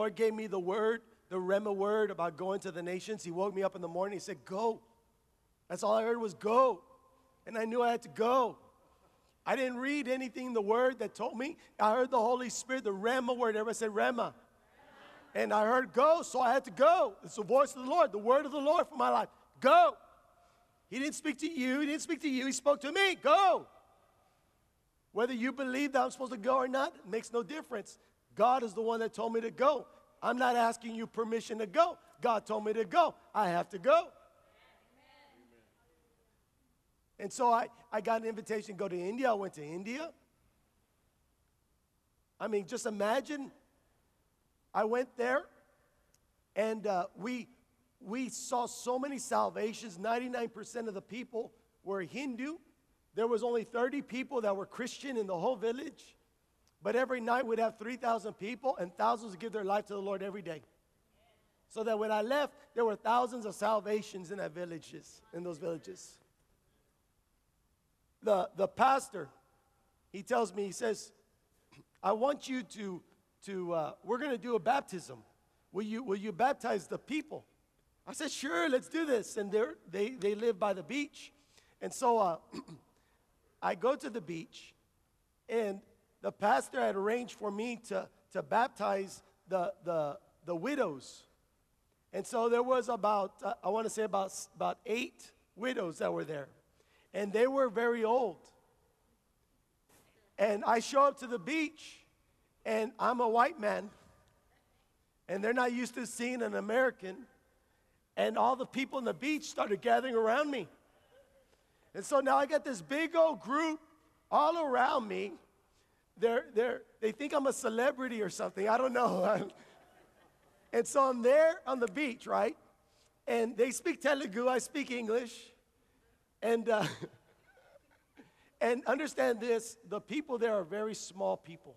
Lord gave me the word, the Rhema word about going to the nations, He woke me up in the morning. He said, Go. That's all I heard was go. And I knew I had to go. I didn't read anything in the word that told me. I heard the Holy Spirit, the Rhema word. Everybody said Rhema. And I heard go, so I had to go. It's the voice of the Lord, the word of the Lord for my life. Go. He didn't speak to you, he didn't speak to you, he spoke to me. Go. Whether you believe that I'm supposed to go or not makes no difference. God is the one that told me to go. I'm not asking you permission to go. God told me to go. I have to go. And so I, I got an invitation to go to India. I went to India. I mean, just imagine I went there and uh, we, we saw so many salvations. 99% of the people were Hindu. There was only 30 people that were Christian in the whole village. But every night we'd have 3,000 people and thousands would give their life to the Lord every day. So that when I left, there were thousands of salvations in that villages, in those villages. The, the pastor, he tells me, he says, I want you to, to uh, we're going to do a baptism. Will you, will you baptize the people? I said, sure, let's do this. And they they, live by the beach. And so uh, I go to the beach, and the pastor had arranged for me to, to baptize the, the, the widows. And so there was about, uh, I want to say about, about eight widows that were there. And they were very old. And I show up to the beach, and I'm a white man, and they're not used to seeing an American. And all the people on the beach started gathering around me. And so now I got this big old group all around me. They're, they're, they think I'm a celebrity or something. I don't know. and so I'm there on the beach, right? And they speak Telugu, I speak English. And, uh, and understand this the people there are very small people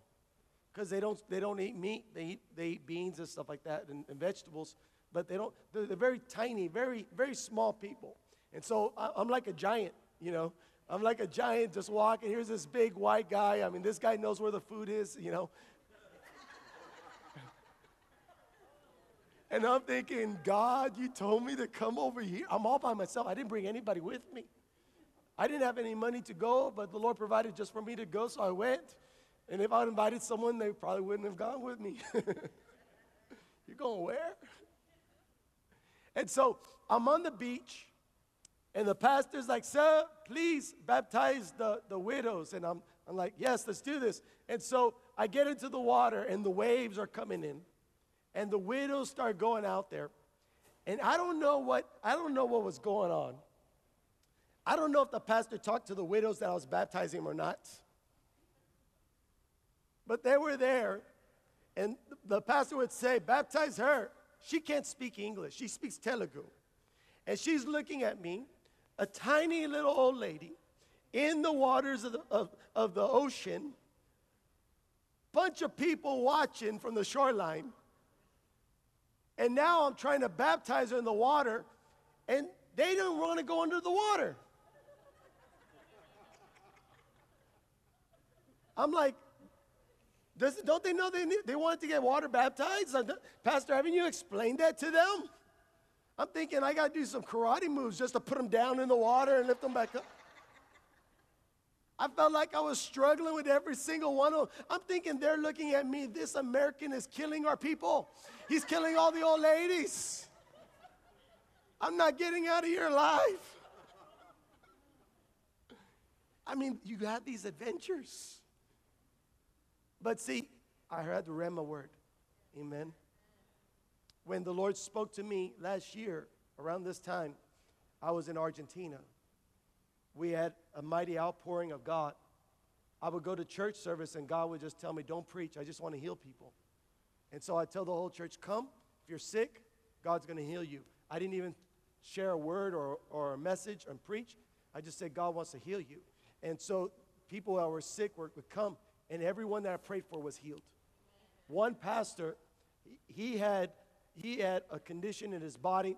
because they don't, they don't eat meat, they eat, they eat beans and stuff like that and, and vegetables, but they don't, they're, they're, very tiny, very, very small people. And so I, I'm like a giant you know. I'm like a giant just walking. Here's this big white guy. I mean, this guy knows where the food is, you know. and I'm thinking, God, you told me to come over here. I'm all by myself. I didn't bring anybody with me. I didn't have any money to go, but the Lord provided just for me to go, so I went. And if I'd invited someone, they probably wouldn't have gone with me. You're going where? And so I'm on the beach and the pastor's like, Sir, please baptize the, the widows. And I'm, I'm like, Yes, let's do this. And so I get into the water, and the waves are coming in. And the widows start going out there. And I don't know what I don't know what was going on. I don't know if the pastor talked to the widows that I was baptizing or not. But they were there, and the pastor would say, Baptize her. She can't speak English, she speaks Telugu. And she's looking at me, a tiny little old lady in the waters of the, of, of the ocean, bunch of people watching from the shoreline. And now I'm trying to baptize her in the water, and they don't want to go under the water. I'm like, does, don't they know they, need, they wanted to get water baptized? Pastor, haven't you explained that to them? I'm thinking I got to do some karate moves just to put them down in the water and lift them back up. I felt like I was struggling with every single one of them. I'm thinking they're looking at me. This American is killing our people. He's killing all the old ladies. I'm not getting out of your life. I mean, you had these adventures. But see, I heard the Rhema word. Amen when the Lord spoke to me last year around this time, I was in Argentina. We had a mighty outpouring of God. I would go to church service and God would just tell me, Don't preach, I just want to heal people. And so I tell the whole church, Come, if you're sick, God's going to heal you. I didn't even share a word or, or a message and preach. I just said, God wants to heal you. And so people that were sick would come, and everyone that I prayed for was healed. One pastor, he had he had a condition in his body,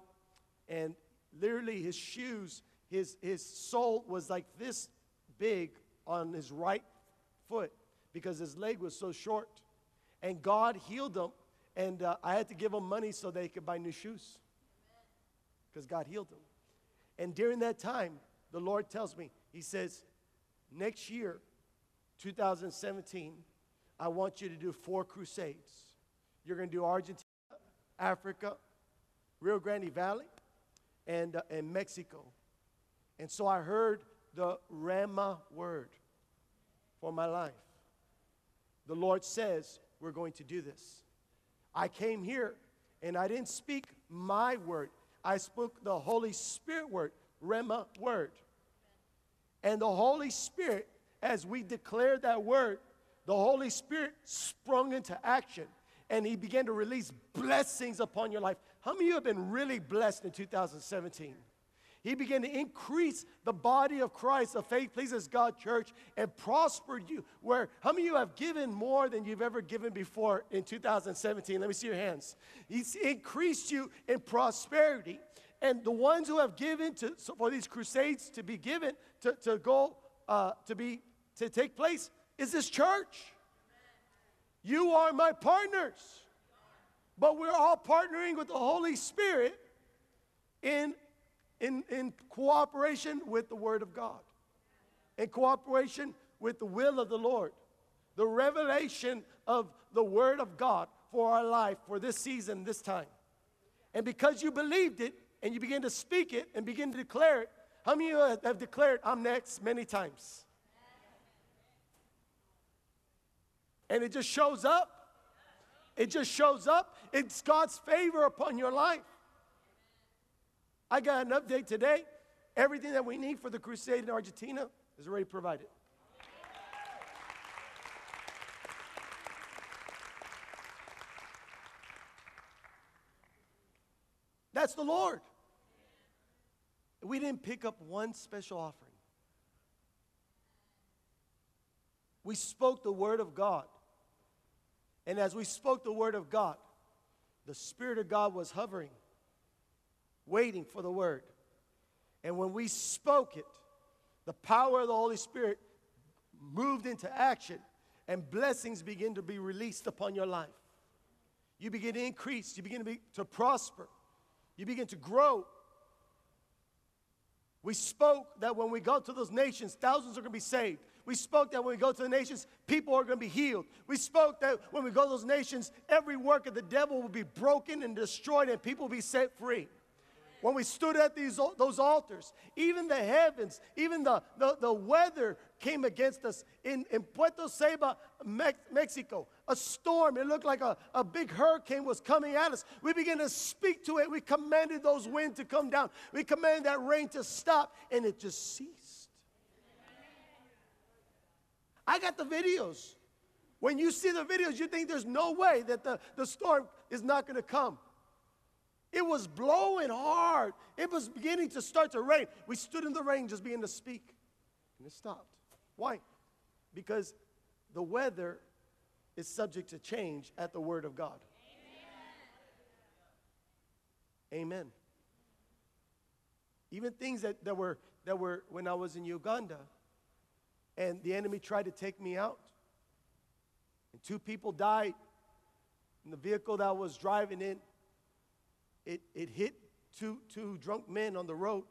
and literally his shoes, his, his sole was like this big on his right foot because his leg was so short. And God healed him, And uh, I had to give him money so they could buy new shoes because God healed him. And during that time, the Lord tells me, He says, next year, 2017, I want you to do four crusades. You're going to do Argentina, Africa, Rio Grande Valley, and, uh, Mexico. And so I heard the Rhema word for my life. The Lord says, We're going to do this. I came here and I didn't speak my word, I spoke the Holy Spirit word, Rhema word. And the Holy Spirit, as we declared that word, the Holy Spirit sprung into action and He began to release blessings upon your life. How many of you have been really blessed in 2017? He began to increase the body of Christ of faith, pleases God church, and prospered you. Where how many of you have given more than you've ever given before in 2017? Let me see your hands. He's increased you in prosperity. And the ones who have given to so for these crusades to be given to, to go uh, to be to take place is this church. You are my partners. But we're all partnering with the Holy Spirit in in, in cooperation with the Word of God, in cooperation with the will of the Lord, the revelation of the Word of God for our life, for this season, this time. And because you believed it and you begin to speak it and begin to declare it, how many of you have declared, I'm next, many times? And it just shows up. It just shows up. It's God's favor upon your life. I got an update today. Everything that we need for the crusade in Argentina is already provided. That's the Lord. We didn't pick up one special offering. We spoke the word of God. And as we spoke the word of God, the Spirit of God was hovering waiting for the word. And when we spoke it, the power of the Holy Spirit moved into action and blessings begin to be released upon your life. You begin to increase, you begin to, be, to prosper, you begin to grow. We spoke that when we go to those nations, thousands are going to be saved. We spoke that when we go to the nations, people are going to be healed. We spoke that when we go to those nations, every work of the devil will be broken and destroyed and people will be set free when we stood at these, those altars, even the heavens, even the, the, the weather came against us in, in Puerto Mex- Mexico. A storm, it looked like a, a big hurricane was coming at us. We began to speak to it. We commanded those winds to come down. We commanded that rain to stop, and it just ceased. I got the videos. When you see the videos, you think there's no way that the, the storm is not going to come. It was blowing hard. It was beginning to start to rain. We stood in the rain just beginning to speak, and it stopped. Why? Because the weather is subject to change at the word of God. Amen. Amen. Even things that, that, were, that were when I was in Uganda and the enemy tried to take me out, and two people died in the vehicle that I was driving in it, it hit two, two drunk men on the road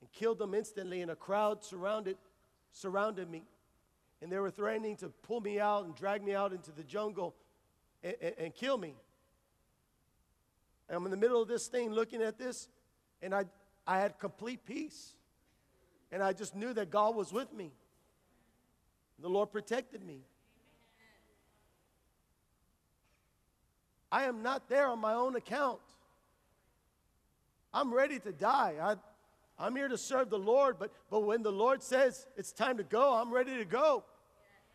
and killed them instantly, and a crowd surrounded, surrounded me. And they were threatening to pull me out and drag me out into the jungle and, and, and kill me. And I'm in the middle of this thing looking at this, and I, I had complete peace. And I just knew that God was with me. The Lord protected me. I am not there on my own account. I'm ready to die. I, I'm here to serve the Lord, but, but when the Lord says it's time to go, I'm ready to go.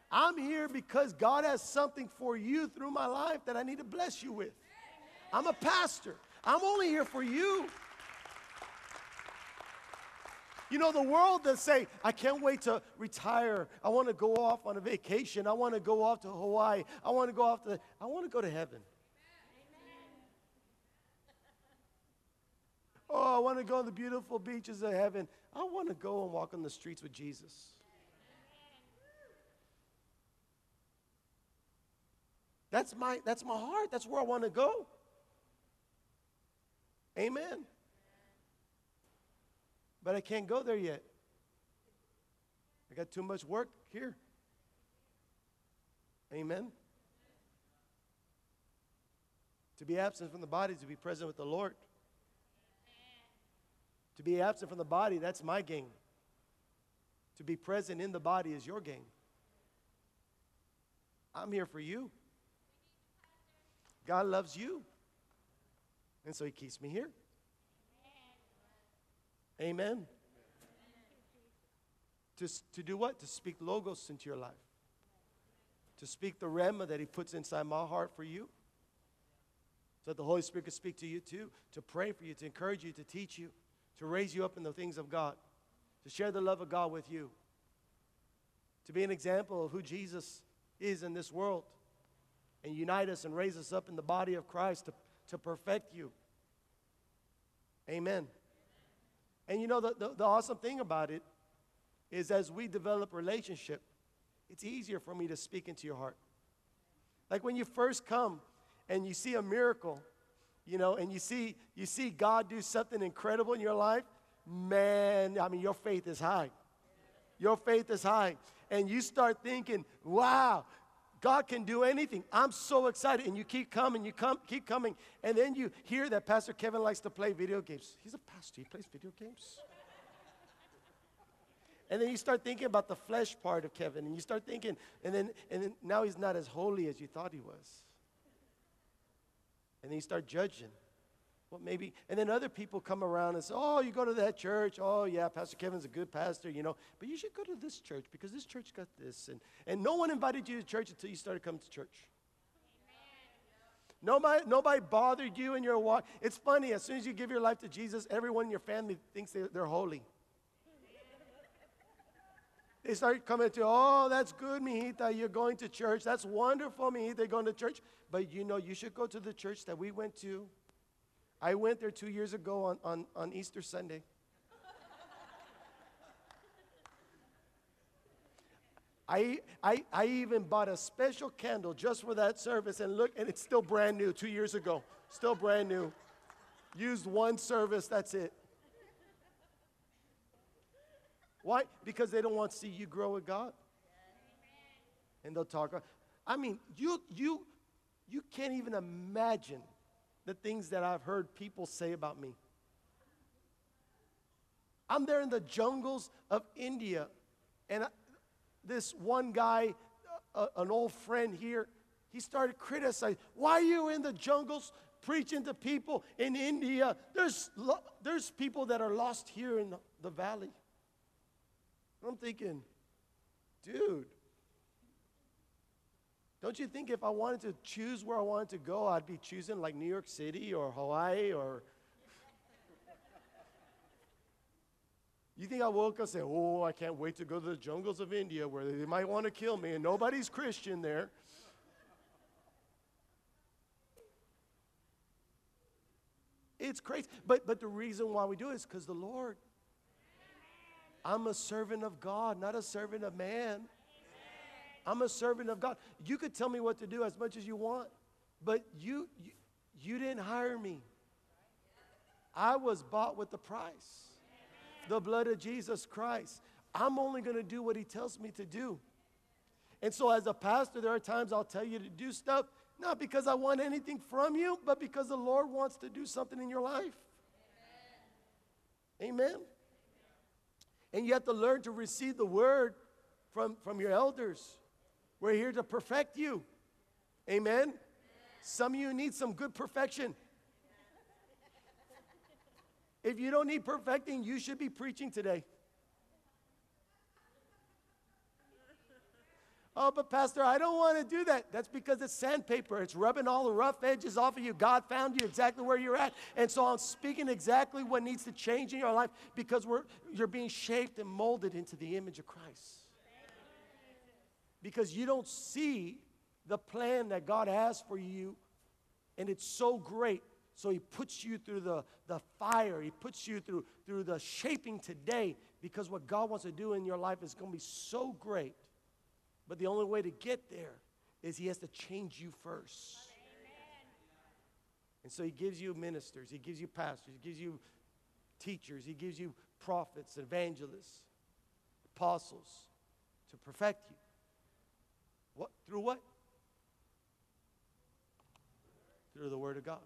I'm here because God has something for you through my life that I need to bless you with. I'm a pastor. I'm only here for you. You know, the world that say, I can't wait to retire. I want to go off on a vacation. I want to go off to Hawaii. I want to go off to, I want to go to heaven. Oh, I want to go on the beautiful beaches of heaven. I want to go and walk on the streets with Jesus. That's my, that's my heart. That's where I want to go. Amen. But I can't go there yet. I got too much work here. Amen. To be absent from the body is to be present with the Lord. To be absent from the body, that's my gain. To be present in the body is your gain. I'm here for you. God loves you. And so he keeps me here. Amen. To, to do what? To speak logos into your life. To speak the rhema that he puts inside my heart for you. So that the Holy Spirit can speak to you too. To pray for you, to encourage you, to teach you, to raise you up in the things of God. To share the love of God with you. To be an example of who Jesus is in this world. And unite us and raise us up in the body of Christ to, to perfect you. Amen. And you know, the, the, the awesome thing about it is as we develop relationship, it's easier for me to speak into your heart. Like when you first come and you see a miracle, you know, and you see you see God do something incredible in your life, man, I mean your faith is high. Your faith is high. And you start thinking, wow, God can do anything. I'm so excited. And you keep coming, you come, keep coming. And then you hear that Pastor Kevin likes to play video games. He's a pastor, he plays video games. and then you start thinking about the flesh part of Kevin, and you start thinking, and then, and then now he's not as holy as you thought he was. And then you start judging. Well, maybe, and then other people come around and say, Oh, you go to that church. Oh, yeah, Pastor Kevin's a good pastor, you know, but you should go to this church because this church got this. And, and no one invited you to church until you started coming to church. Nobody, nobody bothered you in your walk. It's funny, as soon as you give your life to Jesus, everyone in your family thinks they're, they're holy. They start coming to, oh, that's good, mijita, you're going to church. That's wonderful, mijita, you're going to church. But you know, you should go to the church that we went to I went there two years ago on, on, on Easter Sunday. I, I, I even bought a special candle just for that service and look, and it's still brand new two years ago. Still brand new. Used one service, that's it. Why? Because they don't want to see you grow with God. And they'll talk. I mean, you, you, you can't even imagine the things that I've heard people say about me. I'm there in the jungles of India, and this one guy, an old friend here, he started criticizing, Why are you in the jungles preaching to people in India? There's, lo- there's people that are lost here in the valley. I'm thinking, dude, don't you think if I wanted to choose where I wanted to go, I'd be choosing like New York City or Hawaii or. You think I woke up and say, Oh, I can't wait to go to the jungles of India where they might want to kill me and nobody's Christian there? It's crazy. But, but the reason why we do it is because the Lord. I'm a servant of God, not a servant of man. I'm a servant of God. You could tell me what to do as much as you want, but you, you, you didn't hire me. I was bought with the price the blood of Jesus Christ. I'm only going to do what he tells me to do. And so, as a pastor, there are times I'll tell you to do stuff, not because I want anything from you, but because the Lord wants to do something in your life. Amen. Amen. And you have to learn to receive the word from, from your elders. We're here to perfect you. Amen? Some of you need some good perfection. If you don't need perfecting, you should be preaching today. Oh, but Pastor, I don't want to do that. That's because it's sandpaper. It's rubbing all the rough edges off of you. God found you exactly where you're at. And so I'm speaking exactly what needs to change in your life because we're, you're being shaped and molded into the image of Christ because you don't see the plan that God has for you, and it's so great. So He puts you through the, the fire, He puts you through, through the shaping today because what God wants to do in your life is going to be so great. But the only way to get there is He has to change you first. And so He gives you ministers, He gives you pastors, He gives you teachers, He gives you prophets, evangelists, apostles to perfect you. What? Through what? Through the Word of God.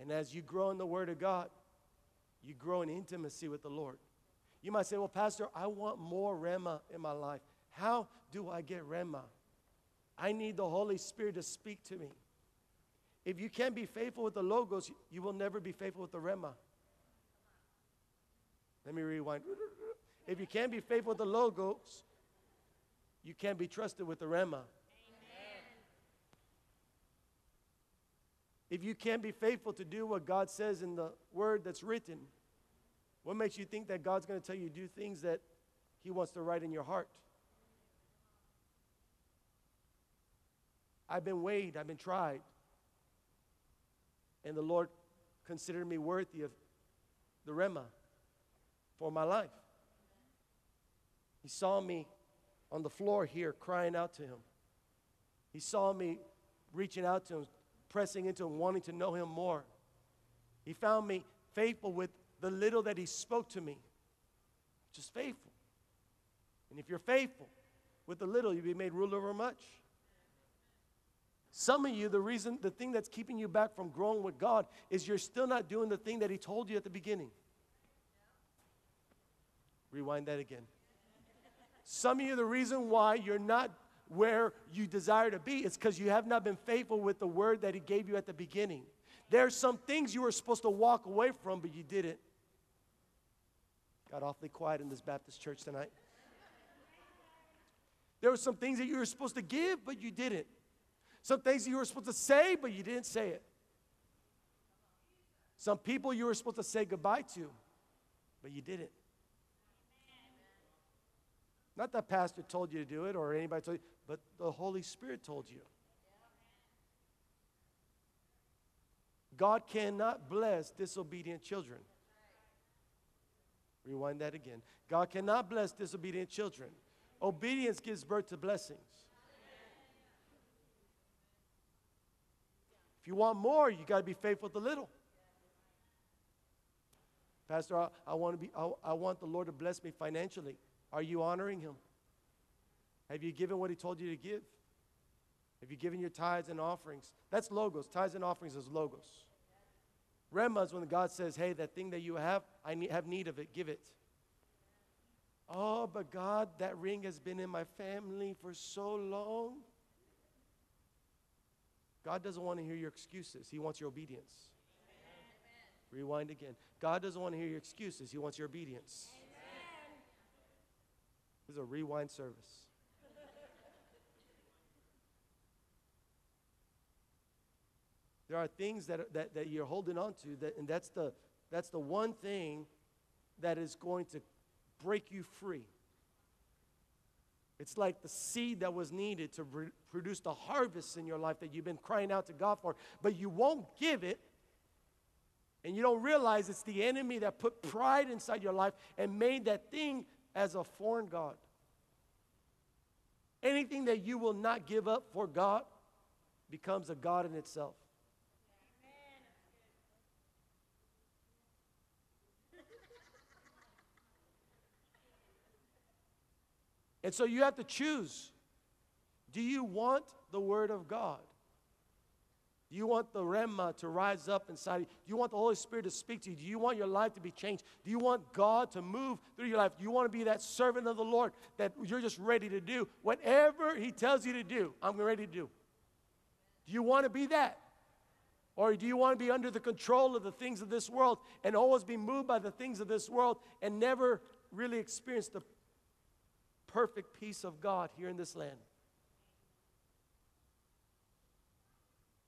And as you grow in the Word of God, you grow in intimacy with the Lord. You might say, Well, Pastor, I want more Rhema in my life. How do I get Rhema? I need the Holy Spirit to speak to me. If you can't be faithful with the Logos, you will never be faithful with the Rhema. Let me rewind. If you can't be faithful with the Logos, you can't be trusted with the Rhema. If you can't be faithful to do what God says in the word that's written, what makes you think that God's going to tell you to do things that He wants to write in your heart? I've been weighed, I've been tried. And the Lord considered me worthy of the Rhema for my life. He saw me on the floor here crying out to Him. He saw me reaching out to Him, pressing into Him, wanting to know Him more. He found me faithful with the little that He spoke to me. Just faithful. And if you're faithful with the little, you'll be made ruler over much. Some of you, the reason, the thing that's keeping you back from growing with God is you're still not doing the thing that He told you at the beginning. Rewind that again. Some of you, the reason why you're not where you desire to be is because you have not been faithful with the word that He gave you at the beginning. There are some things you were supposed to walk away from, but you didn't. Got awfully quiet in this Baptist church tonight. There were some things that you were supposed to give, but you didn't. Some things you were supposed to say, but you didn't say it. Some people you were supposed to say goodbye to, but you didn't. Not that pastor told you to do it or anybody told you, but the Holy Spirit told you. God cannot bless disobedient children. Rewind that again. God cannot bless disobedient children. Obedience gives birth to blessings. If you want more, you got to be faithful to little. Pastor, I, I want to be I, I want the Lord to bless me financially. Are you honoring him? Have you given what he told you to give? Have you given your tithes and offerings? That's logos. Tithes and offerings is logos. Rhema is when God says, hey, that thing that you have, I need, have need of it, give it. Oh, but God, that ring has been in my family for so long. God doesn't want to hear your excuses, He wants your obedience. Amen. Rewind again. God doesn't want to hear your excuses, He wants your obedience. Amen. This is a rewind service. there are things that, that, that you're holding on to, that, and that's the, that's the one thing that is going to break you free. It's like the seed that was needed to re- produce the harvest in your life that you've been crying out to God for, but you won't give it. And you don't realize it's the enemy that put pride inside your life and made that thing as a foreign God. Anything that you will not give up for God becomes a God in itself. And so you have to choose. Do you want the Word of God? Do you want the Rhema to rise up inside you? Do you want the Holy Spirit to speak to you? Do you want your life to be changed? Do you want God to move through your life? Do you want to be that servant of the Lord that you're just ready to do? Whatever He tells you to do, I'm ready to do. Do you want to be that? Or do you want to be under the control of the things of this world and always be moved by the things of this world and never really experience the perfect peace of God here in this land.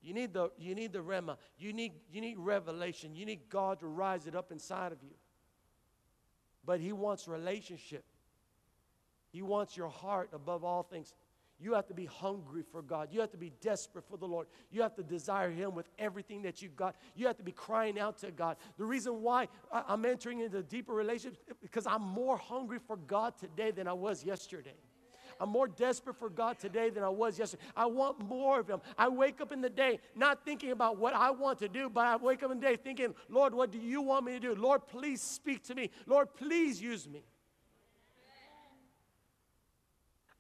You need the, you need the Rhema. You need, you need revelation. You need God to rise it up inside of you. But He wants relationship. He wants your heart above all things. You have to be hungry for God. You have to be desperate for the Lord. You have to desire Him with everything that you've got. You have to be crying out to God. The reason why I'm entering into deeper relationship because I'm more hungry for God today than I was yesterday. I'm more desperate for God today than I was yesterday. I want more of Him. I wake up in the day not thinking about what I want to do, but I wake up in the day thinking, Lord, what do you want me to do? Lord, please speak to me. Lord, please use me.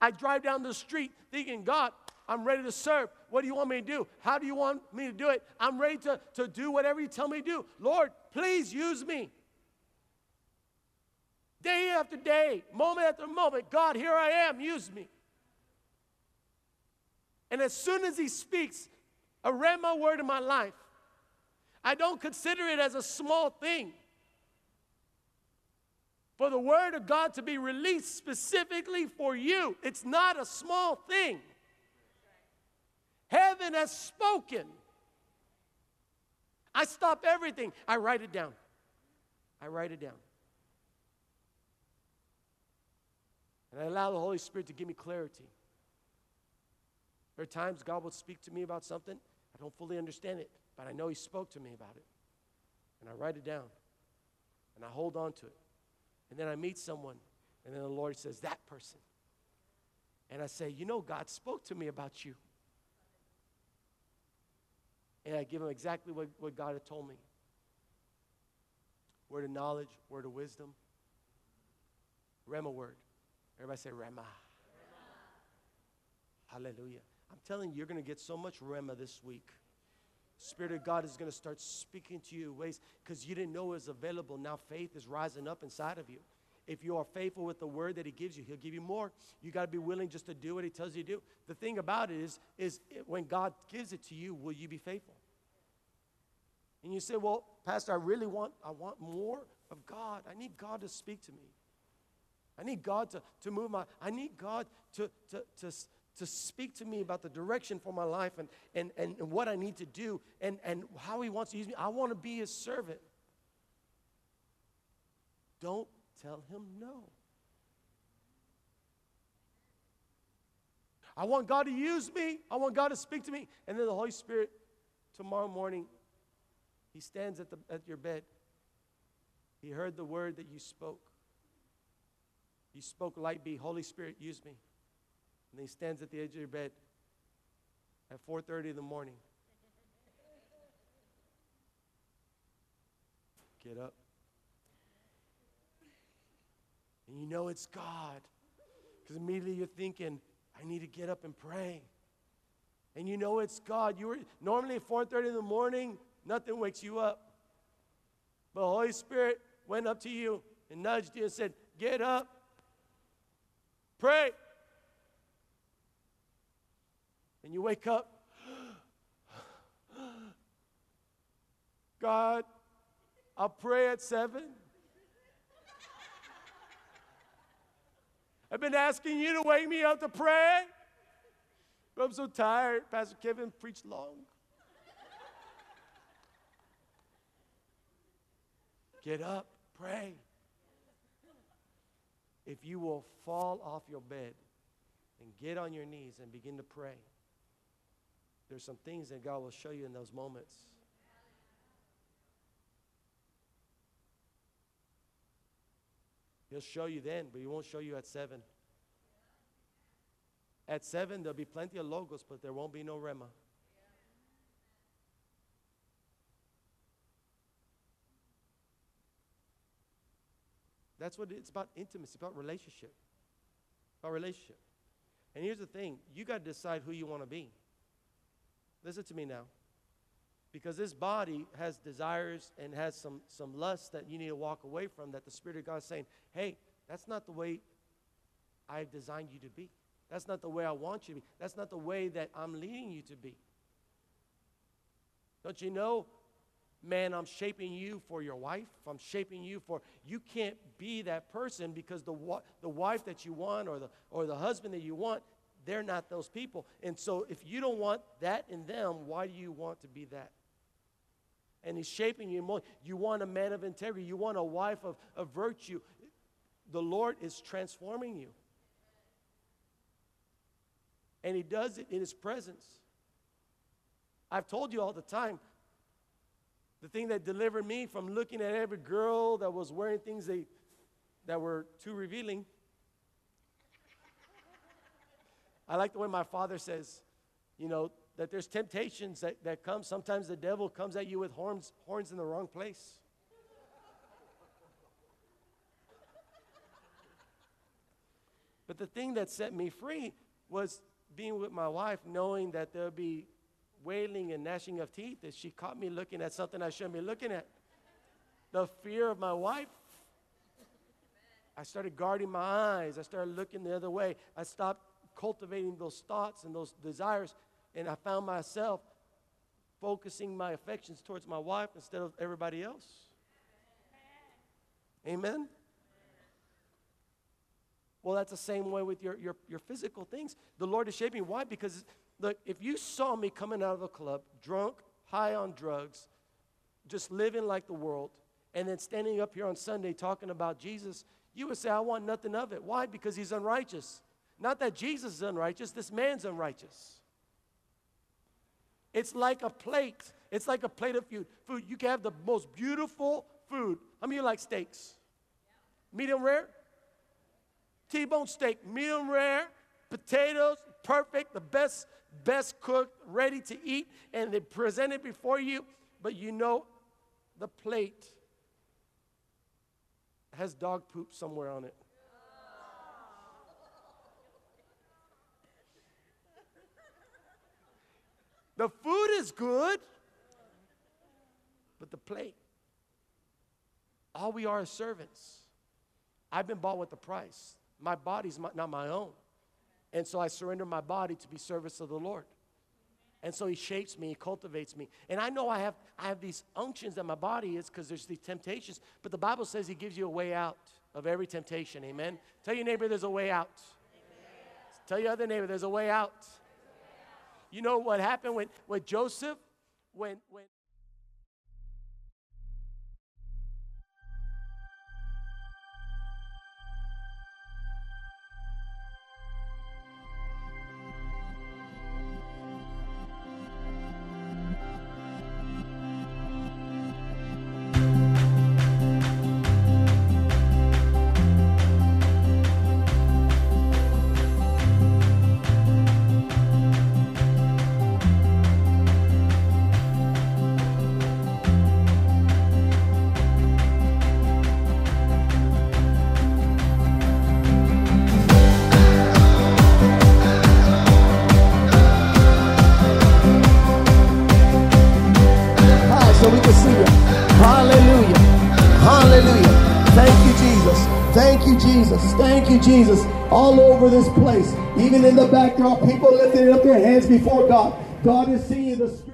I drive down the street thinking, God, I'm ready to serve. What do you want me to do? How do you want me to do it? I'm ready to, to do whatever you tell me to do. Lord, please use me. Day after day, moment after moment, God, here I am, use me. And as soon as He speaks a Rhema word in my life, I don't consider it as a small thing. For the word of God to be released specifically for you, it's not a small thing. Heaven has spoken. I stop everything. I write it down. I write it down. And I allow the Holy Spirit to give me clarity. There are times God will speak to me about something. I don't fully understand it, but I know He spoke to me about it. And I write it down. And I hold on to it. And then I meet someone, and then the Lord says, That person. And I say, You know, God spoke to me about you. And I give him exactly what, what God had told me word of knowledge, word of wisdom, Rhema word. Everybody say Rhema. Hallelujah. I'm telling you, you're going to get so much Rhema this week. Spirit of God is going to start speaking to you ways because you didn't know it was available. Now faith is rising up inside of you. If you are faithful with the word that He gives you, He'll give you more. You got to be willing just to do what He tells you to do. The thing about it is, is when God gives it to you, will you be faithful? And you say, "Well, Pastor, I really want I want more of God. I need God to speak to me. I need God to, to move my, I need God to, to, to, to speak to me about the direction for my life and, and, and, what I need to do and, and how He wants to use me. I want to be His servant. Don't tell Him no. I want God to use me. I want God to speak to me. And then the Holy Spirit, tomorrow morning, He stands at, the, at your bed. He heard the word that you spoke. You spoke light be, Holy Spirit, use me. And he stands at the edge of your bed at 4:30 in the morning. Get up. And you know it's God. Because immediately you're thinking, I need to get up and pray. And you know it's God. You were normally at 4:30 in the morning, nothing wakes you up. But Holy Spirit went up to you and nudged you and said, Get up. Pray. And you wake up. God, I'll pray at seven. I've been asking you to wake me up to pray. But I'm so tired. Pastor Kevin preached long. Get up, pray if you will fall off your bed and get on your knees and begin to pray, there's some things that God will show you in those moments. He'll show you then, but he won't show you at seven. At seven, there'll be plenty of logos, but there won't be no rhema. That's what it's about intimacy, about relationship. About relationship. And here's the thing you got to decide who you want to be. Listen to me now. Because this body has desires and has some, some lusts that you need to walk away from, that the Spirit of God is saying, hey, that's not the way I've designed you to be. That's not the way I want you to be. That's not the way that I'm leading you to be. Don't you know man, I'm shaping you for your wife. I'm shaping you for, you can't be that person because the, the wife that you want or the, or the husband that you want, they're not those people. And so if you don't want that in them, why do you want to be that? And he's shaping you more. You want a man of integrity. You want a wife of, of virtue. The Lord is transforming you. And he does it in his presence. I've told you all the time, the thing that delivered me from looking at every girl that was wearing things they, that were too revealing. I like the way my father says, you know, that there's temptations that, that come. Sometimes the devil comes at you with horns, horns in the wrong place. but the thing that set me free was being with my wife, knowing that there'll be wailing and gnashing of teeth, that she caught me looking at something I shouldn't be looking at. The fear of my wife. I started guarding my eyes. I started looking the other way. I stopped cultivating those thoughts and those desires and I found myself focusing my affections towards my wife instead of everybody else. Amen? Well, that's the same way with your, your, your physical things. The Lord is shaping. Why? Because, look, if you saw me coming out of a club, drunk, high on drugs, just living like the world, and then standing up here on Sunday talking about Jesus, you would say, I want nothing of it. Why? Because he's unrighteous. Not that Jesus is unrighteous, this man's unrighteous. It's like a plate. It's like a plate of food. Food. You can have the most beautiful food. How many of you like steaks? Medium rare? T-bone steak, medium rare, potatoes, perfect, the best, best cooked, ready to eat, and they present it before you, but you know the plate has dog poop somewhere on it. The food is good, but the plate. All we are is servants. I've been bought with a price. My body's not my own. And so I surrender my body to be service of the Lord. And so he shapes me, he cultivates me. And I know I have, I have these unctions that my body is because there's these temptations. But the Bible says he gives you a way out of every temptation. Amen. Tell your neighbor there's a way out. Tell your other neighbor there's a way out. You know what happened with, with Joseph? When, when Jesus. All over this place, even in the background, people lifting up their hands before God. God is seeing the.